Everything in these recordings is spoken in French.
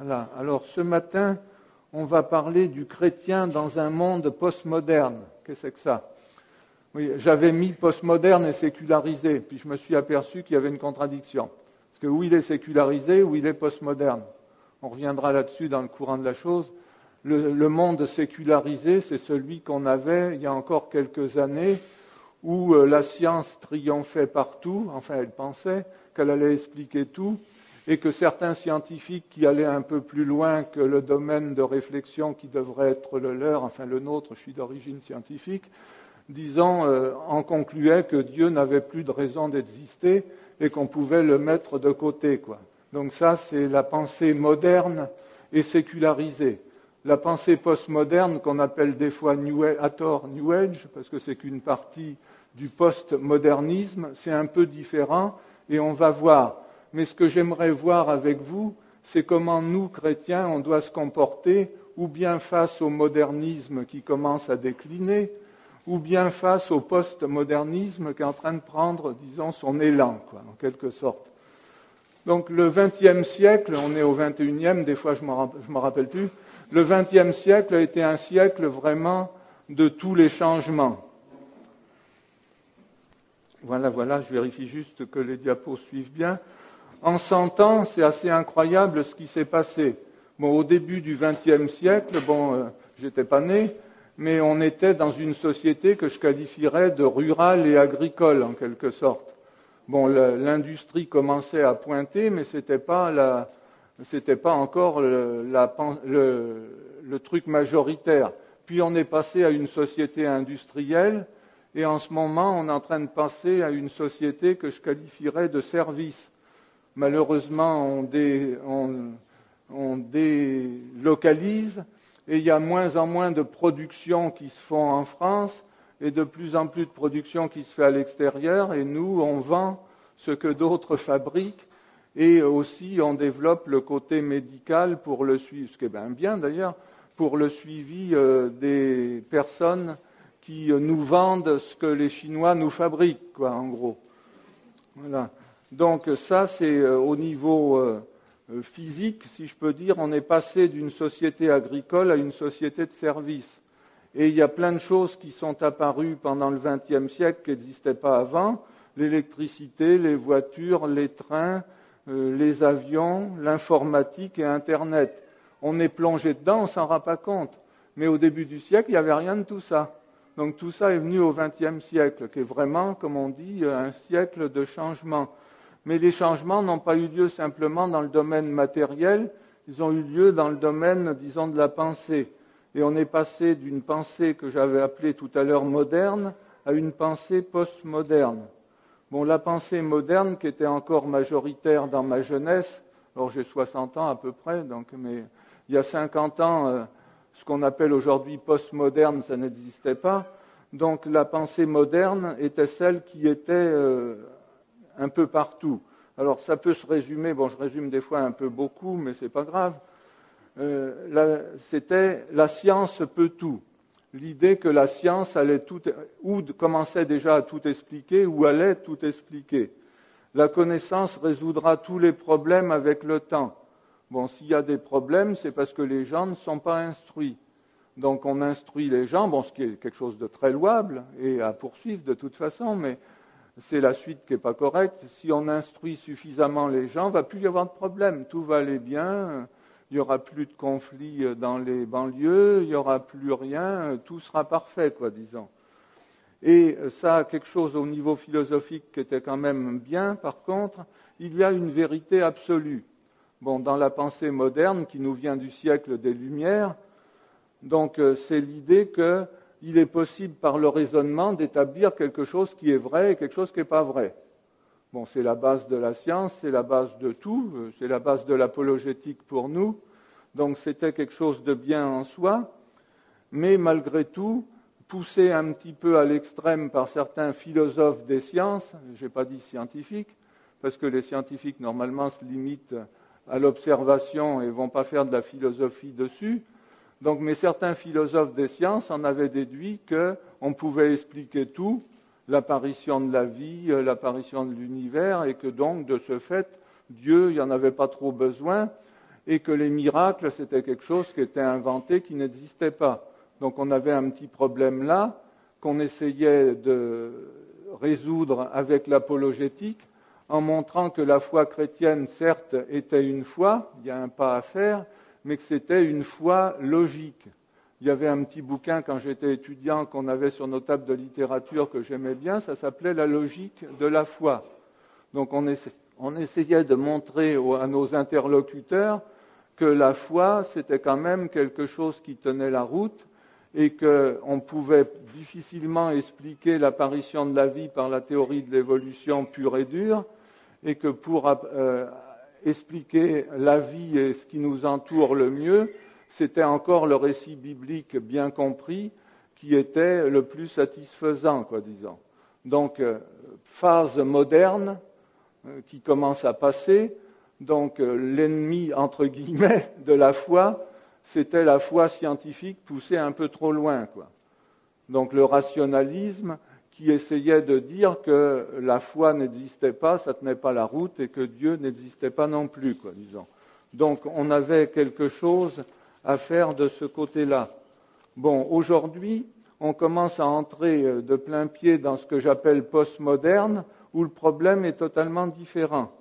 Alors ce matin, on va parler du chrétien dans un monde postmoderne. Qu'est-ce que ça? Oui, j'avais mis postmoderne et sécularisé, puis je me suis aperçu qu'il y avait une contradiction. Parce que où il est sécularisé, où il est postmoderne? On reviendra là-dessus dans le courant de la chose. Le, le monde sécularisé, c'est celui qu'on avait il y a encore quelques années, où euh, la science triomphait partout, enfin elle pensait qu'elle allait expliquer tout, et que certains scientifiques qui allaient un peu plus loin que le domaine de réflexion qui devrait être le leur, enfin le nôtre, je suis d'origine scientifique, disons, euh, en concluaient que Dieu n'avait plus de raison d'exister et qu'on pouvait le mettre de côté. Quoi. Donc ça, c'est la pensée moderne et sécularisée. La pensée postmoderne, qu'on appelle des fois new, à tort New Age, parce que c'est qu'une partie du postmodernisme, c'est un peu différent, et on va voir mais ce que j'aimerais voir avec vous, c'est comment nous, chrétiens, on doit se comporter, ou bien face au modernisme qui commence à décliner, ou bien face au postmodernisme qui est en train de prendre, disons, son élan, quoi, en quelque sorte. Donc le XXe siècle, on est au XXIe, des fois je ne me rappelle plus, le XXe siècle a été un siècle vraiment de tous les changements. Voilà, voilà, je vérifie juste que les diapos suivent bien en 100 ans, c'est assez incroyable ce qui s'est passé. Bon, au début du XXe siècle, bon, euh, j'étais pas né, mais on était dans une société que je qualifierais de rurale et agricole en quelque sorte. Bon, l'industrie commençait à pointer, mais c'était pas c'était pas encore le, truc majoritaire. Puis on est passé à une société industrielle, et en ce moment, on est en train de passer à une société que je qualifierais de service malheureusement, on, délocalise et il y a moins en moins de productions qui se font en France et de plus en plus de productions qui se fait à l'extérieur et nous, on vend ce que d'autres fabriquent et aussi on développe le côté médical pour le suivi, ce qui est bien, d'ailleurs, pour le suivi euh, des personnes qui nous vendent ce que les Chinois nous fabriquent, quoi, en gros. Voilà. Donc ça, c'est euh, au niveau euh, euh, physique, si je peux dire, on est passé d'une société agricole à une société de services. Et il y a plein de choses qui sont apparues pendant le XXe siècle qui n'existaient pas avant l'électricité, les voitures, les trains, les avions, l'informatique et Internet. On est plongé dedans, on ne s'en rend pas compte. Mais au début du siècle, il n'y avait rien de tout ça. Donc tout ça est venu au XXe siècle, qui est vraiment, comme on dit, un siècle de changement. Mais les changements n'ont pas eu lieu simplement dans le domaine matériel, ils ont eu lieu dans le domaine, disons, de la pensée. Et on est passé d'une pensée que j'avais appelée tout à l'heure moderne à une pensée postmoderne. Bon, la pensée moderne, qui était encore majoritaire dans ma jeunesse, alors j'ai 60 ans à peu près, donc, mais il y a 50 ans, euh, ce qu'on appelle aujourd'hui postmoderne, ça n'existait pas. Donc la pensée moderne était celle qui était euh, un peu partout. Alors ça peut se résumer, bon je résume des fois un peu beaucoup, mais ce n'est pas grave. Euh, c'était la science peut tout. L'idée que la science allait tout, ou commençait déjà à tout expliquer, ou allait tout expliquer. La connaissance résoudra tous les problèmes avec le temps. Bon, s'il y a des problèmes, c'est parce que les gens ne sont pas instruits. Donc on instruit les gens, bon, ce qui est quelque chose de très louable et à poursuivre de toute façon, mais c'est la suite qui n'est pas correcte. Si on instruit suffisamment les gens, il va plus y avoir de problème. Tout va aller bien, il n'y aura plus de conflits dans les banlieues, il n'y aura plus rien, tout sera parfait, quoi, disons. Et ça a quelque chose au niveau philosophique qui était quand même bien, par contre, il y a une vérité absolue. Bon, dans la pensée moderne qui nous vient du siècle des Lumières, donc euh, c'est l'idée que il est possible par le raisonnement d'établir quelque chose qui est vrai et quelque chose qui n'est pas vrai. Bon, c'est la base de la science, c'est la base de tout, euh, c'est la base de l'apologétique pour nous. Donc c'était quelque chose de bien en soi, mais malgré tout, poussé un petit peu à l'extrême par certains philosophes des sciences, je n'ai pas dit scientifiques, parce que les scientifiques normalement se limitent à l'observation et ne vont pas faire de la philosophie dessus, donc, mais certains philosophes des sciences en avaient déduit qu'on pouvait expliquer tout, l'apparition de la vie, euh, l'apparition de l'univers, et que donc, de ce fait, Dieu, il n'y en avait pas trop besoin, et que les miracles, c'était quelque chose qui était inventé, qui n'existait pas. Donc on avait un petit problème là qu'on essayait de résoudre avec l'apologétique en montrant que la foi chrétienne, certes, était une foi, il y a un pas à faire, mais que c'était une foi logique. Il y avait un petit bouquin quand j'étais étudiant qu'on avait sur nos tables de littérature que j'aimais bien, ça s'appelait La logique de la foi. Donc on, essayait de montrer à nos interlocuteurs que la foi, c'était quand même quelque chose qui tenait la route et qu'on pouvait difficilement expliquer l'apparition de la vie par la théorie de l'évolution pure et dure, et que pour euh, expliquer la vie et ce qui nous entoure le mieux, c'était encore le récit biblique bien compris qui était le plus satisfaisant, quoi, disons. Donc, euh, phase moderne euh, qui commence à passer. Donc, l'ennemi, entre guillemets, de la foi, c'était la foi scientifique poussée un peu trop loin. Quoi. Donc le rationalisme qui essayait de dire que la foi n'existait pas, ça tenait pas la route et que Dieu n'existait pas non plus, quoi, disons. Donc on avait quelque chose à faire de ce côté-là. Bon, aujourd'hui, on commence à entrer euh, de plein pied dans ce que j'appelle postmoderne, où le problème est totalement différent.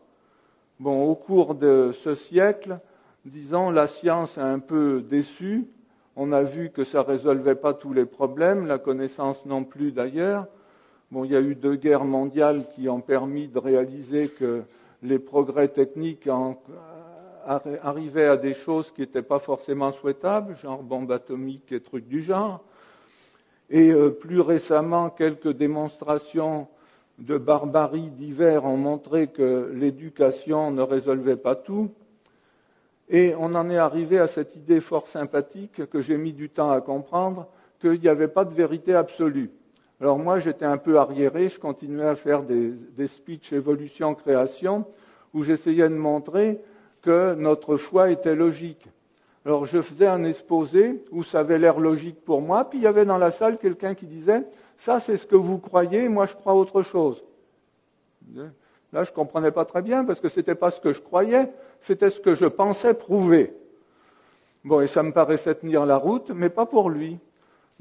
Bon, au cours de ce siècle, disons, la science a un peu déçu. On a vu que ça ne résolvait pas tous les problèmes, la connaissance non plus d'ailleurs. Bon, il y a eu deux guerres mondiales qui ont permis de réaliser que les progrès techniques arrivaient à des choses qui n'étaient pas forcément souhaitables, genre bombes atomiques et trucs du genre. Et euh, plus récemment, quelques démonstrations de barbarie divers ont montré que l'éducation ne résolvait pas tout. Et on en est arrivé à cette idée fort sympathique que j'ai mis du temps à comprendre, qu'il n'y avait pas de vérité absolue. Alors moi, j'étais un peu arriéré, je continuais à faire des, des speeches évolution-création, où j'essayais de montrer que notre foi était logique. Alors je faisais un exposé où ça avait l'air logique pour moi, puis il y avait dans la salle quelqu'un qui disait Ça, c'est ce que vous croyez, moi je crois autre chose. Là, je ne comprenais pas très bien parce que ce n'était pas ce que je croyais, c'était ce que je pensais prouver. Bon, et ça me paraissait tenir la route, mais pas pour lui.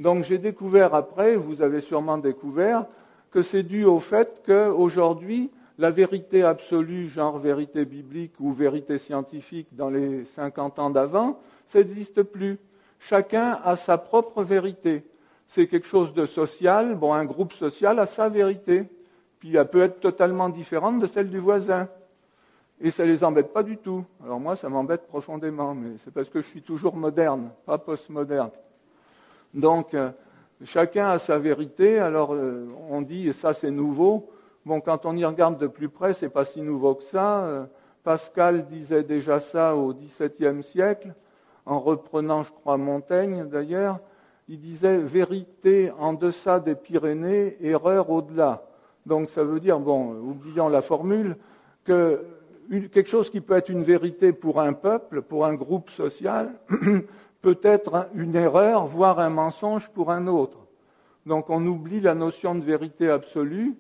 Donc j'ai découvert après, vous avez sûrement découvert, que c'est dû au fait qu'aujourd'hui, la vérité absolue, genre vérité biblique ou vérité scientifique dans les 50 ans d'avant, ça n'existe plus. Chacun a sa propre vérité. C'est quelque chose de social. Bon, un groupe social a sa vérité puis elle peut être totalement différente de celle du voisin. Et ça ne les embête pas du tout. Alors moi, ça m'embête profondément, mais c'est parce que je suis toujours moderne, pas postmoderne. Donc, euh, chacun a sa vérité. Alors, euh, on dit, ça c'est nouveau. Bon, quand on y regarde de plus près, c'est pas si nouveau que ça. Euh, Pascal disait déjà ça au XVIIe siècle, en reprenant, je crois, Montaigne d'ailleurs. Il disait vérité en deçà des Pyrénées, erreur au-delà. Donc ça veut dire, bon, oubliant la formule, que quelque chose qui peut être une vérité pour un peuple, pour un groupe social, peut être une erreur, voire un mensonge pour un autre. Donc on oublie la notion de vérité absolue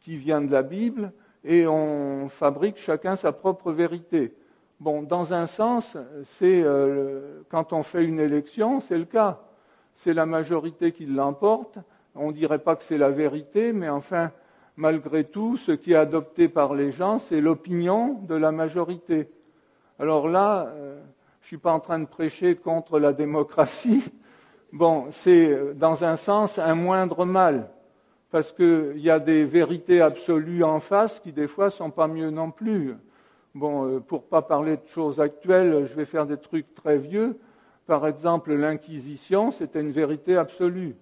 qui vient de la Bible et on fabrique chacun sa propre vérité. Bon, dans un sens, c'est euh, quand on fait une élection, c'est le cas. C'est la majorité qui l'emporte. On ne dirait pas que c'est la vérité, mais enfin, malgré tout, ce qui est adopté par les gens, c'est l'opinion de la majorité. Alors là, euh, je ne suis pas en train de prêcher contre la démocratie. Bon, c'est dans un sens un moindre mal, parce qu'il y a des vérités absolues en face qui des fois sont pas mieux non plus. Bon, euh, pour pas parler de choses actuelles, je vais faire des trucs très vieux. Par exemple, l'Inquisition, c'était une vérité absolue,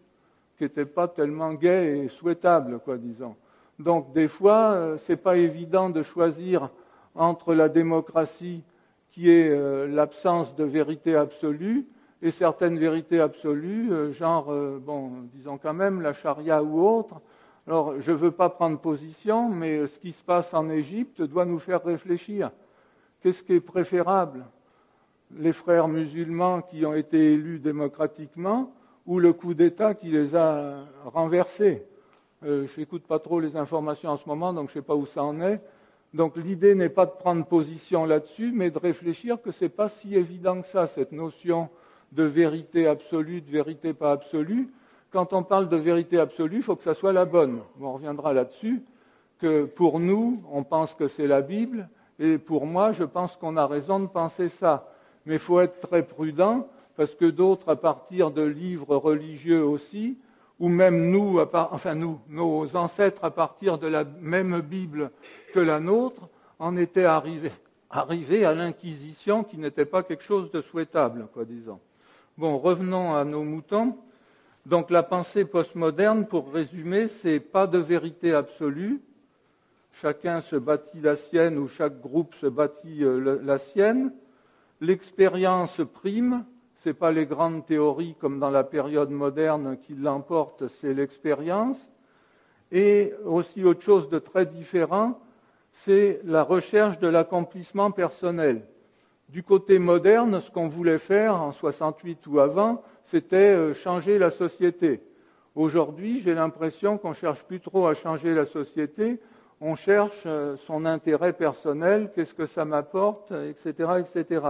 qui n'était pas tellement gaie et souhaitable, quoi, disons. Donc des fois, euh, ce n'est pas évident de choisir entre la démocratie qui est euh, l'absence de vérité absolue et certaines vérités absolues, euh, genre, bon, disons quand même la charia ou autre. Alors, je ne veux pas prendre position, mais ce qui se passe en Égypte doit nous faire réfléchir. Qu'est-ce qui est préférable? Les frères musulmans qui ont été élus démocratiquement ou le coup d'État qui les a renversés? Euh, je n'écoute pas trop les informations en ce moment, donc je ne sais pas où ça en est. Donc l'idée n'est pas de prendre position là-dessus, mais de réfléchir que ce n'est pas si évident que ça, cette notion de vérité absolue, de vérité pas absolue. Quand on parle de vérité absolue, il faut que ça soit la bonne. On reviendra là-dessus, que pour nous, on pense que c'est la Bible, et pour moi, je pense qu'on a raison de penser ça. Mais il faut être très prudent, parce que d'autres, à partir de livres religieux aussi, ou même nous, enfin nous, nos ancêtres à partir de la même Bible que la nôtre, en étaient arrivés, arrivés à l'Inquisition qui n'était pas quelque chose de souhaitable, quoi disons. Bon, revenons à nos moutons. Donc la pensée postmoderne, pour résumer, c'est pas de vérité absolue. Chacun se bâtit la sienne ou chaque groupe se bâtit euh, la sienne. L'expérience prime, n'est pas les grandes théories comme dans la période moderne qui l'emportent, c'est l'expérience. Et aussi autre chose de très différent, c'est la recherche de l'accomplissement personnel. Du côté moderne, ce qu'on voulait faire en 68 ou avant, c'était euh, changer la société. Aujourd'hui, j'ai l'impression qu'on cherche plus trop à changer la société, on cherche euh, son intérêt personnel, qu'est-ce que ça m'apporte, etc., etc.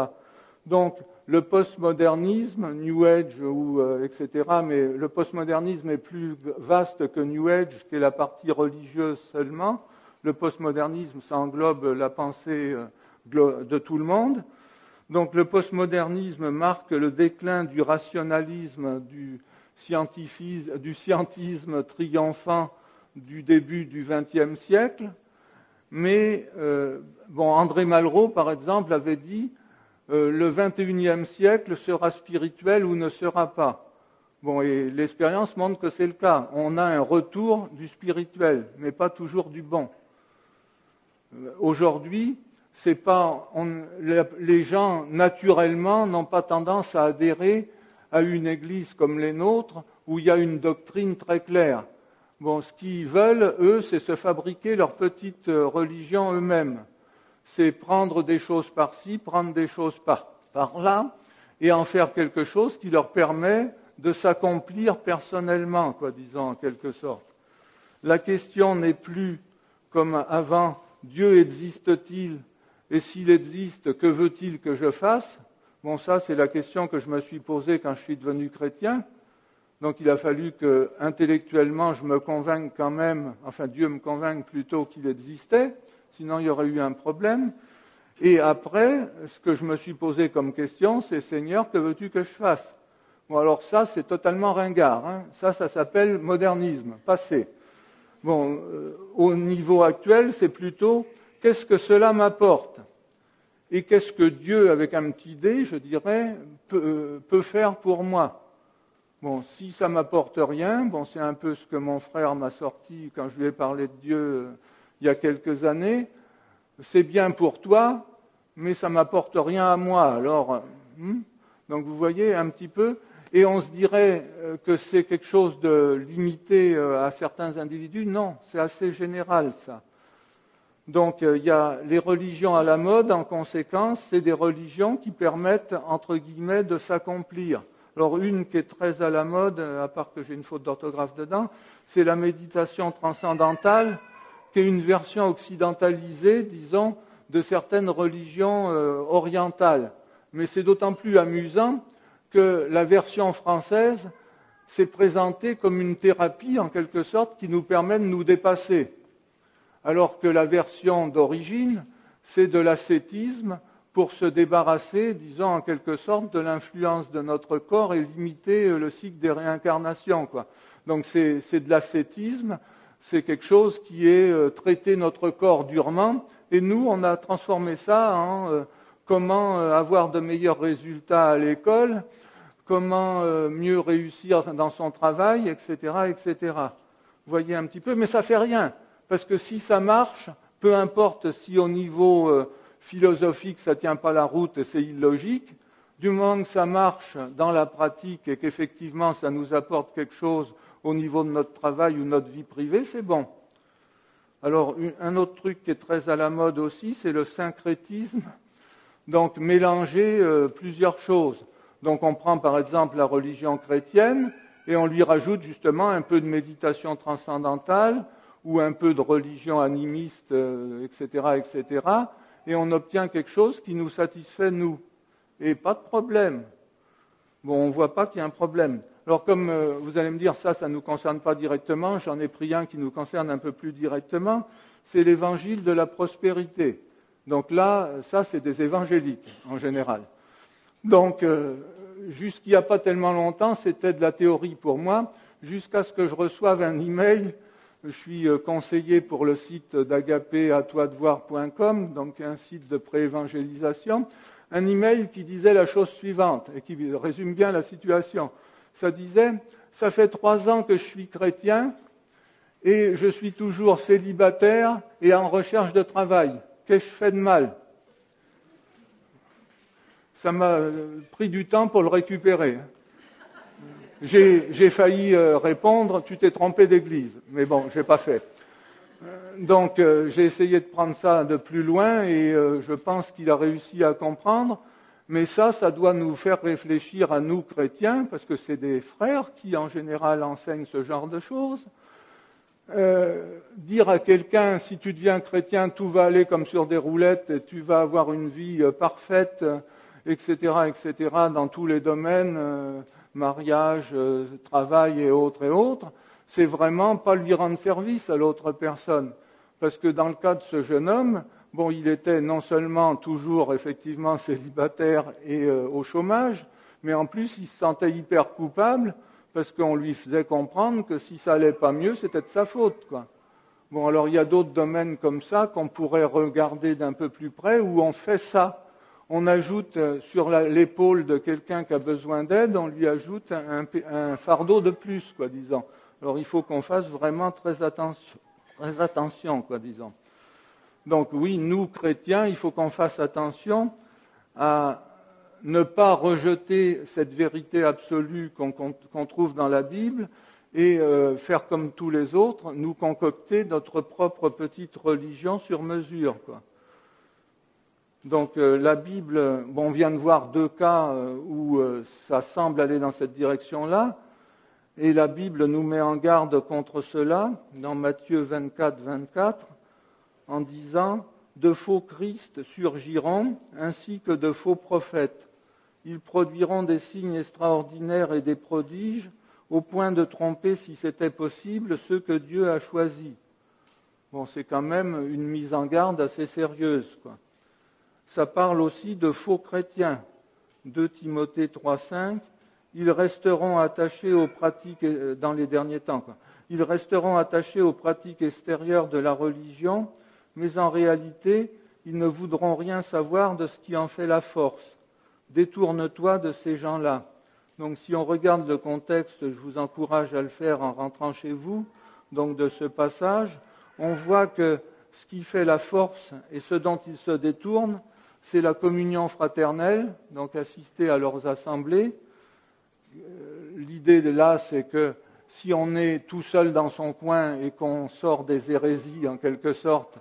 Donc, le postmodernisme, New Age, ou, euh, etc., mais le postmodernisme est plus vaste que New Age, qui est la partie religieuse seulement. Le postmodernisme, ça englobe la pensée euh, de tout le monde. Donc, le postmodernisme marque le déclin du rationalisme, du, du scientisme triomphant du début du XXe siècle. Mais, euh, bon, André Malraux, par exemple, avait dit euh, le XXIe siècle sera spirituel ou ne sera pas. Bon, et l'expérience montre que c'est le cas. On a un retour du spirituel, mais pas toujours du bon. Euh, aujourd'hui, les gens naturellement n'ont pas tendance à adhérer à une église comme les nôtres où il y a une doctrine très claire. Bon, ce qu'ils veulent, eux, c'est se fabriquer leur petite euh, religion eux-mêmes c'est prendre des choses par-ci, prendre des choses par-là, et en faire quelque chose qui leur permet de s'accomplir personnellement, quoi, disons en quelque sorte. La question n'est plus comme avant, Dieu existe-t-il? Et s'il existe, que veut-il que je fasse? Bon, ça, c'est la question que je me suis posée quand je suis devenu chrétien. Donc, il a fallu que, intellectuellement, je me convainque quand même, enfin, Dieu me convainque plutôt qu'il existait sinon il y aurait eu un problème. Et après, ce que je me suis posé comme question, c'est Seigneur, que veux-tu que je fasse? Bon, alors ça, c'est totalement ringard. Hein. Ça, ça s'appelle modernisme, passé. Bon, euh, au niveau actuel, c'est plutôt qu'est-ce que cela m'apporte? Et qu'est-ce que Dieu, avec un petit dé, je dirais, peut, euh, peut faire pour moi? Bon, si ça m'apporte rien, bon, c'est un peu ce que mon frère m'a sorti quand je lui ai parlé de Dieu il y a quelques années, c'est bien pour toi, mais ça m'apporte rien à moi. Alors, hmm? donc vous voyez un petit peu, et on se dirait euh, que c'est quelque chose de limité euh, à certains individus. Non, c'est assez général ça. Donc euh, il y a les religions à la mode, en conséquence, c'est des religions qui permettent, entre guillemets, de s'accomplir. Alors une qui est très à la mode, à part que j'ai une faute d'orthographe dedans, c'est la méditation transcendantale qui est une version occidentalisée, disons, de certaines religions euh, orientales. Mais c'est d'autant plus amusant que la version française s'est présentée comme une thérapie, en quelque sorte, qui nous permet de nous dépasser. Alors que la version d'origine, c'est de l'ascétisme pour se débarrasser, disons, en quelque sorte, de l'influence de notre corps et limiter euh, le cycle des réincarnations. Donc c'est de l'ascétisme c'est quelque chose qui est euh, traité notre corps durement, et nous, on a transformé ça en euh, comment euh, avoir de meilleurs résultats à l'école, comment mieux réussir dans son travail, etc., etc. Vous voyez un petit peu, mais ça fait rien, parce que si ça marche, peu importe si au niveau philosophique ça tient pas la route et c'est illogique, du moment que ça marche dans la pratique et qu'effectivement ça nous apporte quelque chose au niveau de notre travail ou notre vie privée, c'est bon. Alors, un autre truc qui est très à la mode aussi, c'est le syncrétisme. Donc, mélanger euh, plusieurs choses. Donc, on prend par exemple la religion chrétienne et on lui rajoute justement un peu de méditation transcendantale ou un peu de religion animiste, etc., etc., et on obtient quelque chose qui nous satisfait nous. Et pas de problème. Bon, on ne voit pas qu'il y a un problème. Alors comme vous allez me dire, ça, ça ne nous concerne pas directement, j'en ai pris un qui nous concerne un peu plus directement, c'est l'évangile de la prospérité. Donc là, ça, c'est des évangéliques en général. Donc, euh, jusqu'il n'y a pas tellement longtemps, c'était de la théorie pour moi, jusqu'à ce que je reçoive un email. Je suis euh, conseiller pour le site d'agapé à donc un site de préévangélisation, un email qui disait la chose suivante et qui résume bien la situation. Ça disait, ça fait trois ans que je suis chrétien et je suis toujours célibataire et en recherche de travail. Qu'ai-je fait de mal? Ça m'a pris du temps pour le récupérer. J'ai failli euh, répondre, tu t'es trompé d'église. Mais bon, je n'ai pas fait. Donc euh, j'ai essayé de prendre ça de plus loin et euh, je pense qu'il a réussi à comprendre. Mais ça, ça doit nous faire réfléchir à nous chrétiens, parce que c'est des frères qui en général enseignent ce genre de choses. Euh, dire à quelqu'un, si tu deviens chrétien, tout va aller comme sur des roulettes et tu vas avoir une vie euh, parfaite, etc., etc., dans tous les domaines, euh, mariage, travail et autres et autres, c'est vraiment pas lui rendre service à l'autre personne. Parce que dans le cas de ce jeune homme, bon, il était non seulement toujours effectivement célibataire et au chômage, mais en plus il se sentait hyper coupable parce qu'on lui faisait comprendre que si ça allait pas mieux, c'était de sa faute. Quoi. Bon, alors il y a d'autres domaines comme ça qu'on pourrait regarder d'un peu plus près où on fait ça. On ajoute euh, sur l'épaule de quelqu'un qui a besoin d'aide, on lui ajoute un, fardeau de plus, quoi, disons. Alors il faut qu'on fasse vraiment très attention, très attention, quoi, disons. Donc oui, nous chrétiens, il faut qu'on fasse attention à ne pas rejeter cette vérité absolue qu'on trouve dans la Bible et euh, faire comme tous les autres, nous concocter notre propre petite religion sur mesure. Donc euh, la Bible, bon, on vient de voir deux cas euh, où ça semble aller dans cette direction-là, et la Bible nous met en garde contre cela dans Matthieu 24, 24, en disant de faux Christ surgiront, ainsi que de faux prophètes ils produiront des signes extraordinaires et des prodiges, au point de tromper, si c'était possible, ceux que Dieu a choisis. Bon, c'est quand même une mise en garde assez sérieuse. Quoi. Ça parle aussi de faux chrétiens. 2 Timothée 3.5, ils resteront attachés aux pratiques, euh, dans les derniers temps, ils resteront attachés aux pratiques extérieures de la religion, mais en réalité, ils ne voudront rien savoir de ce qui en fait la force détourne-toi de ces gens-là. Donc si on regarde le contexte, je vous encourage à le faire en rentrant chez vous, donc de ce passage, on voit que ce qui fait la force et ce dont ils se détournent, c'est la communion fraternelle, donc assister à leurs assemblées. Euh, l'idée de là, c'est que si on est tout seul dans son coin et qu'on sort des hérésies en quelque sorte,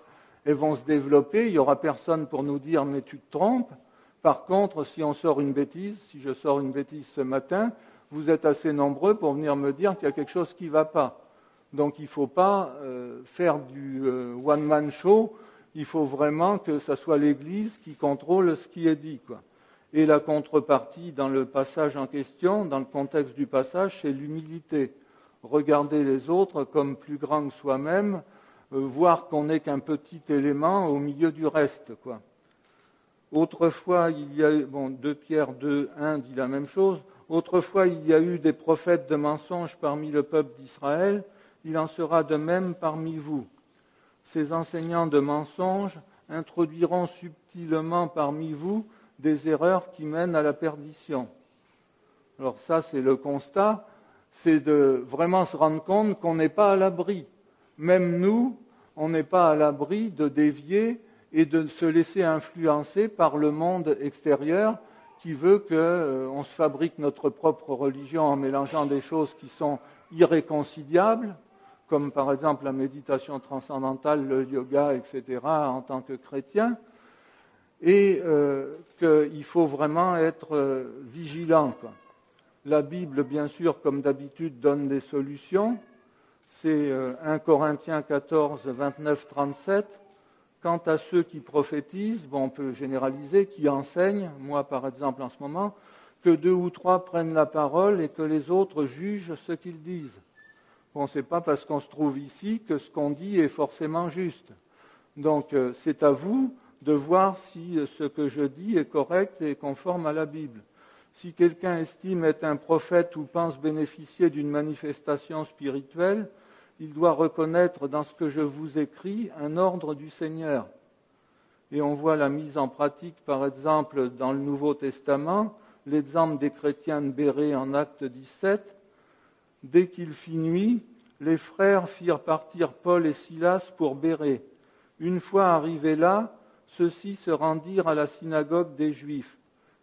elles vont se développer, il n'y aura personne pour nous dire mais tu te trompes. Par contre, si on sort une bêtise, si je sors une bêtise ce matin, vous êtes assez nombreux pour venir me dire qu'il y a quelque chose qui ne va pas. Donc il ne faut pas euh, faire du euh, one-man show, il faut vraiment que ce soit l'Église qui contrôle ce qui est dit. Et la contrepartie dans le passage en question, dans le contexte du passage, c'est l'humilité. Regarder les autres comme plus grands que soi-même, voir qu'on n'est qu'un petit élément au milieu du reste. Quoi. Autrefois, il y a eu, bon, 2 Pierre 2, 1 dit la même chose. Autrefois, il y a eu des prophètes de mensonges parmi le peuple d'Israël. Il en sera de même parmi vous. Ces enseignants de mensonges introduiront subtilement parmi vous des erreurs qui mènent à la perdition. Alors ça, c'est le constat, c'est de vraiment se rendre compte qu'on n'est pas à l'abri. Même nous, on n'est pas à l'abri de dévier et de se laisser influencer par le monde extérieur qui veut qu'on euh, se fabrique notre propre religion en mélangeant des choses qui sont irréconciliables, comme par exemple la méditation transcendantale, le yoga, etc., en tant que chrétien, et euh, qu'il faut vraiment être euh, vigilant. La Bible, bien sûr, comme d'habitude, donne des solutions. C'est 1 euh, Corinthiens 14, 29, 37. Quant à ceux qui prophétisent, bon, on peut généraliser, qui enseignent, moi par exemple en ce moment, que deux ou trois prennent la parole et que les autres jugent ce qu'ils disent. Bon, n'est pas parce qu'on se trouve ici que ce qu'on dit est forcément juste. Donc, euh, c'est à vous de voir si ce que je dis est correct et conforme à la Bible. Si quelqu'un estime être un prophète ou pense bénéficier d'une manifestation spirituelle, il doit reconnaître dans ce que je vous écris un ordre du Seigneur. Et on voit la mise en pratique, par exemple, dans le Nouveau Testament, l'exemple des chrétiens de Béré en acte 17. Dès qu'il fit nuit, les frères firent partir Paul et Silas pour Béré. Une fois arrivés là, ceux-ci se rendirent à la synagogue des Juifs.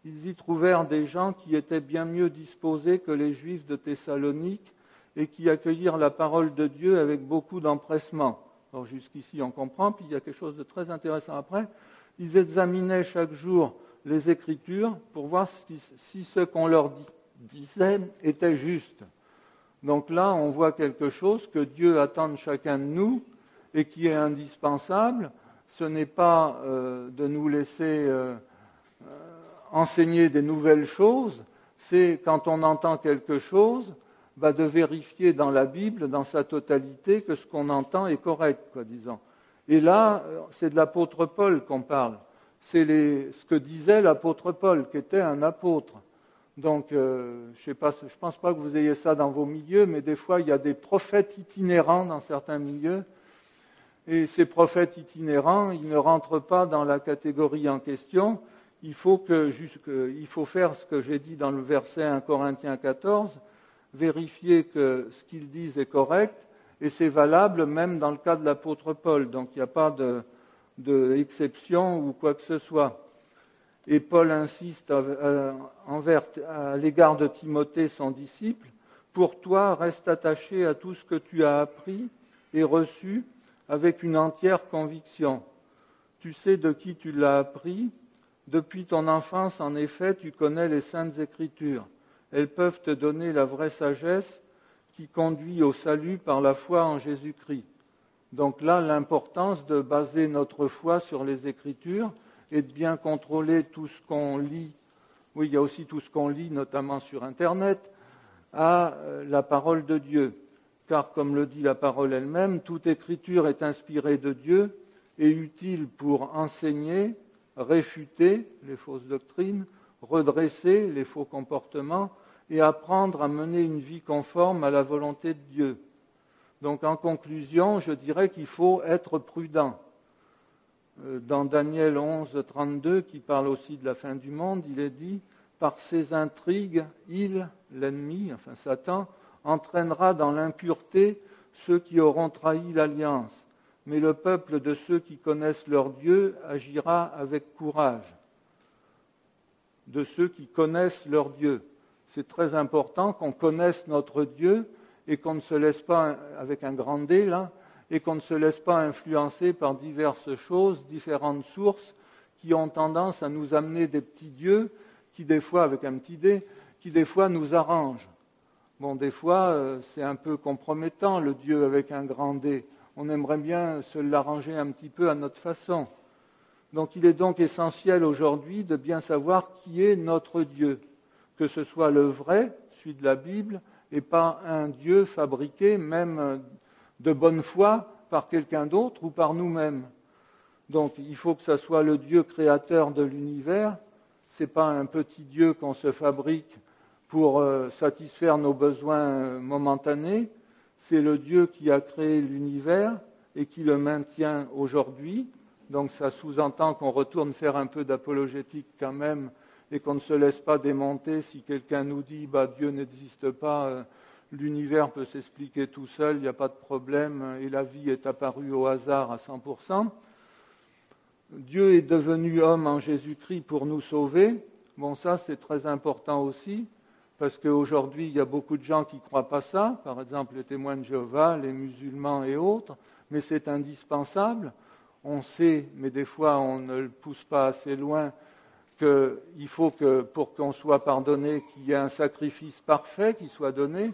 Ils y trouvèrent des gens qui étaient bien mieux disposés que les Juifs de Thessalonique et qui accueillirent la parole de Dieu avec beaucoup d'empressement. Alors jusqu'ici on comprend, puis il y a quelque chose de très intéressant après. Ils examinaient chaque jour les Écritures pour voir si, ce qu'on leur disait était juste. Donc là, on voit quelque chose que Dieu attend de chacun de nous et qui est indispensable. Ce n'est pas euh, de nous laisser euh, euh, enseigner des nouvelles choses, c'est quand on entend quelque chose, de vérifier dans la Bible, dans sa totalité, que ce qu'on entend est correct, quoi, disons. Et là, c'est de l'apôtre Paul qu'on parle. C'est ce que disait l'apôtre Paul, qui était un apôtre. Donc, euh, je ne pense pas que vous ayez ça dans vos milieux, mais des fois, il y a des prophètes itinérants dans certains milieux. Et ces prophètes itinérants, ils ne rentrent pas dans la catégorie en question. Il faut, que, il faut faire ce que j'ai dit dans le verset 1 Corinthiens 14, vérifier que ce qu'ils disent est correct, et c'est valable même dans le cas de l'apôtre Paul. Donc il n'y a pas d'exception ou quoi que ce soit. Et Paul insiste à l'égard de Timothée, son disciple, pour toi, reste attaché à tout ce que tu as appris et reçu avec une entière conviction. Tu sais de qui tu l'as appris. Depuis ton enfance, en effet, tu connais les saintes écritures elles peuvent te donner la vraie sagesse qui conduit au salut par la foi en Jésus-Christ. Donc là, l'importance de baser notre foi sur les Écritures et de bien contrôler tout ce qu'on lit. Oui, il y a aussi tout ce qu'on lit, notamment sur Internet, à euh, la parole de Dieu. Car, comme le dit la parole elle-même, toute écriture est inspirée de Dieu et utile pour enseigner, réfuter les fausses doctrines, redresser les faux comportements, et apprendre à mener une vie conforme à la volonté de Dieu. Donc en conclusion, je dirais qu'il faut être prudent. Euh, dans Daniel 11, 32, qui parle aussi de la fin du monde, il est dit Par ses intrigues, il, l'ennemi, enfin Satan, entraînera dans l'impureté ceux qui auront trahi l'alliance. Mais le peuple de ceux qui connaissent leur Dieu agira avec courage. De ceux qui connaissent leur Dieu c'est très important qu'on connaisse notre Dieu et qu'on ne se laisse pas, avec un grand D là, et qu'on ne se laisse pas influencer par diverses choses, différentes sources qui ont tendance à nous amener des petits dieux qui des fois, avec un petit D, qui des fois nous arrangent. Bon, des fois, euh, c'est un peu compromettant le Dieu avec un grand D. On aimerait bien se l'arranger un petit peu à notre façon. Donc il est donc essentiel aujourd'hui de bien savoir qui est notre Dieu que ce soit le vrai, celui de la Bible, et pas un Dieu fabriqué, même de bonne foi, par quelqu'un d'autre ou par nous-mêmes. Donc il faut que ce soit le Dieu créateur de l'univers, ce n'est pas un petit Dieu qu'on se fabrique pour euh, satisfaire nos besoins euh, momentanés, c'est le Dieu qui a créé l'univers et qui le maintient aujourd'hui. Donc ça sous-entend qu'on retourne faire un peu d'apologétique quand même et qu'on ne se laisse pas démonter si quelqu'un nous dit bah, Dieu n'existe pas, euh, l'univers peut s'expliquer tout seul, il n'y a pas de problème, et la vie est apparue au hasard à 100%. Dieu est devenu homme en Jésus-Christ pour nous sauver. Bon, ça c'est très important aussi, parce qu'aujourd'hui il y a beaucoup de gens qui ne croient pas ça, par exemple les témoins de Jéhovah, les musulmans et autres, mais c'est indispensable. On sait, mais des fois on ne le pousse pas assez loin, qu'il faut que, pour qu'on soit pardonné, qu'il y ait un sacrifice parfait qui soit donné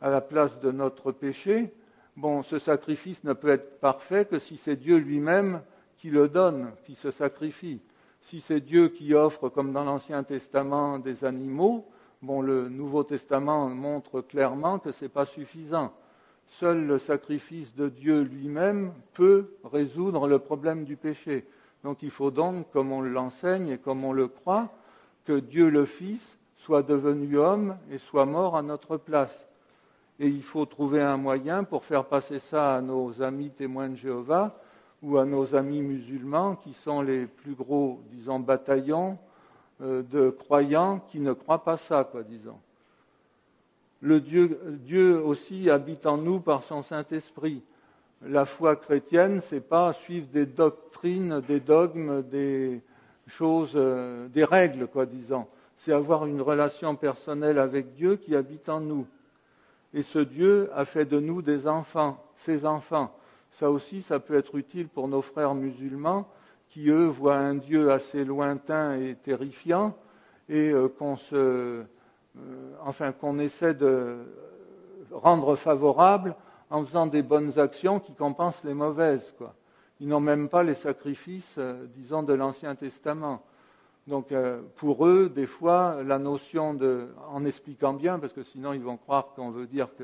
à la place de notre péché. Bon, ce sacrifice ne peut être parfait que si c'est Dieu lui-même qui le donne, qui se sacrifie. Si c'est Dieu qui offre, comme dans l'Ancien Testament, des animaux, bon, le Nouveau Testament montre clairement que ce n'est pas suffisant. Seul le sacrifice de Dieu lui-même peut résoudre le problème du péché. Donc il faut donc, comme on l'enseigne et comme on le croit, que Dieu le Fils soit devenu homme et soit mort à notre place. Et il faut trouver un moyen pour faire passer ça à nos amis témoins de Jéhovah ou à nos amis musulmans qui sont les plus gros, disons, bataillons euh, de croyants qui ne croient pas ça, quoi, disons. Le Dieu, Dieu aussi habite en nous par son Saint-Esprit. La foi chrétienne, c'est pas suivre des doctrines, des dogmes, des choses, euh, des règles, quoi, disons. C'est avoir une relation personnelle avec Dieu qui habite en nous. Et ce Dieu a fait de nous des enfants, ses enfants. Ça aussi, ça peut être utile pour nos frères musulmans qui, eux, voient un Dieu assez lointain et terrifiant et euh, qu'on se, euh, enfin, qu'on essaie de rendre favorable en faisant des bonnes actions qui compensent les mauvaises, quoi. Ils n'ont même pas les sacrifices, euh, disons, de l'Ancien Testament. Donc, pour eux, des fois, la notion de, en expliquant bien, parce que sinon ils vont croire qu'on veut dire que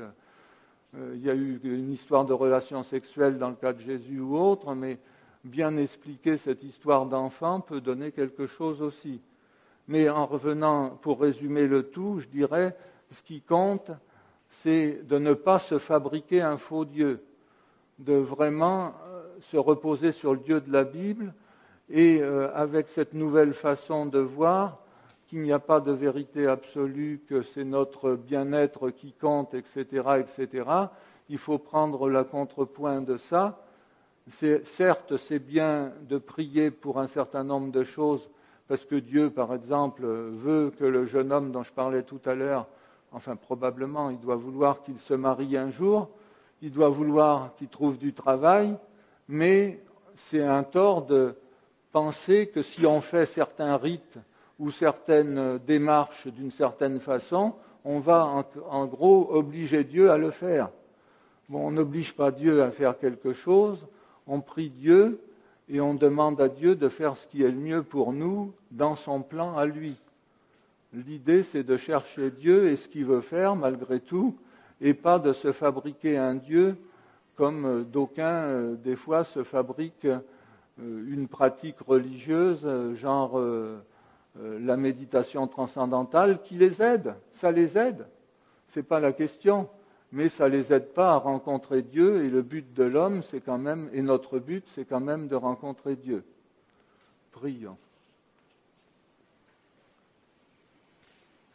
euh, il y a eu une histoire de relations sexuelles dans le cas de Jésus ou autre, mais bien expliquer cette histoire d'enfant peut donner quelque chose aussi. Mais en revenant, pour résumer le tout, je dirais, ce qui compte, c'est de ne pas se fabriquer un faux Dieu, de vraiment euh, se reposer sur le Dieu de la Bible et euh, avec cette nouvelle façon de voir, qu'il n'y a pas de vérité absolue, que c'est notre bien-être qui compte, etc., etc. Il faut prendre la contrepoint de ça. certes, c'est bien de prier pour un certain nombre de choses, parce que Dieu, par exemple, veut que le jeune homme dont je parlais tout à l'heure, enfin probablement, il doit vouloir qu'il se marie un jour, il doit vouloir qu'il trouve du travail, mais c'est un tort de penser que si on fait certains rites ou certaines démarches d'une certaine façon, on va en, gros obliger Dieu à le faire. Bon, on n'oblige pas Dieu à faire quelque chose, on prie Dieu et on demande à Dieu de faire ce qui est le mieux pour nous dans son plan à lui. L'idée, c'est de chercher Dieu et ce qu'il veut faire malgré tout, et pas de se fabriquer un Dieu comme d'aucuns, euh, des fois, se fabriquent euh, une pratique religieuse, genre euh, euh, la méditation transcendantale qui les aide. Ça les aide. Ce n'est pas la question. Mais ça ne les aide pas à rencontrer Dieu. Et le but de l'homme, c'est quand même, et notre but, c'est quand même de rencontrer Dieu. Prions.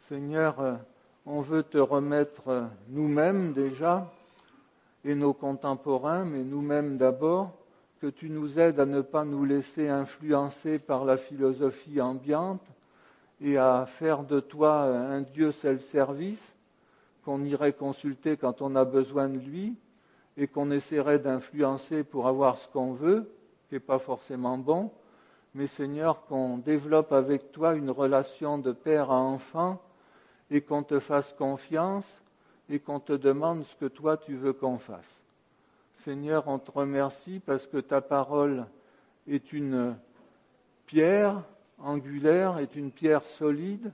Seigneur, euh, on veut te remettre euh, nous-mêmes déjà, et nos contemporains, mais nous-mêmes d'abord, que tu nous aides à ne pas nous laisser influencer par la philosophie ambiante et à faire de toi un Dieu self-service qu'on irait consulter quand on a besoin de lui et qu'on essaierait d'influencer pour avoir ce qu'on veut, qui n'est pas forcément bon, mais Seigneur, qu'on développe avec toi une relation de père à enfant et qu'on te fasse confiance et qu'on te demande ce que toi tu veux qu'on fasse. Seigneur, on te remercie parce que ta parole est une pierre angulaire, est une pierre solide,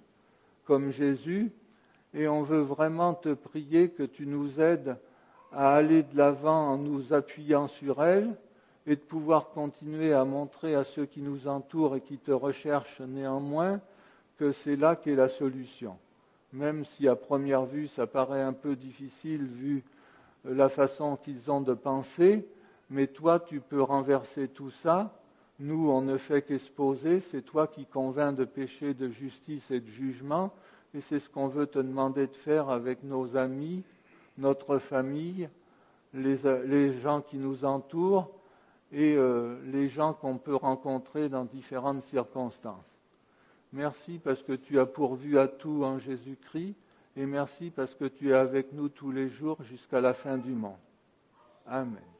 comme Jésus, et on veut vraiment te prier que tu nous aides à aller de l'avant en nous appuyant sur elle et de pouvoir continuer à montrer à ceux qui nous entourent et qui te recherchent néanmoins que c'est là qu'est la solution. Même si à première vue ça paraît un peu difficile vu la façon qu'ils ont de penser, mais toi tu peux renverser tout ça. Nous, on ne fait qu'exposer, c'est toi qui convaincs de péché, de justice et de jugement, et c'est ce qu'on veut te demander de faire avec nos amis, notre famille, les, gens qui nous entourent et euh, les gens qu'on peut rencontrer dans différentes circonstances. Merci parce que tu as pourvu à tout en Jésus-Christ et merci parce que tu es avec nous tous les jours jusqu'à la fin du monde. Amen.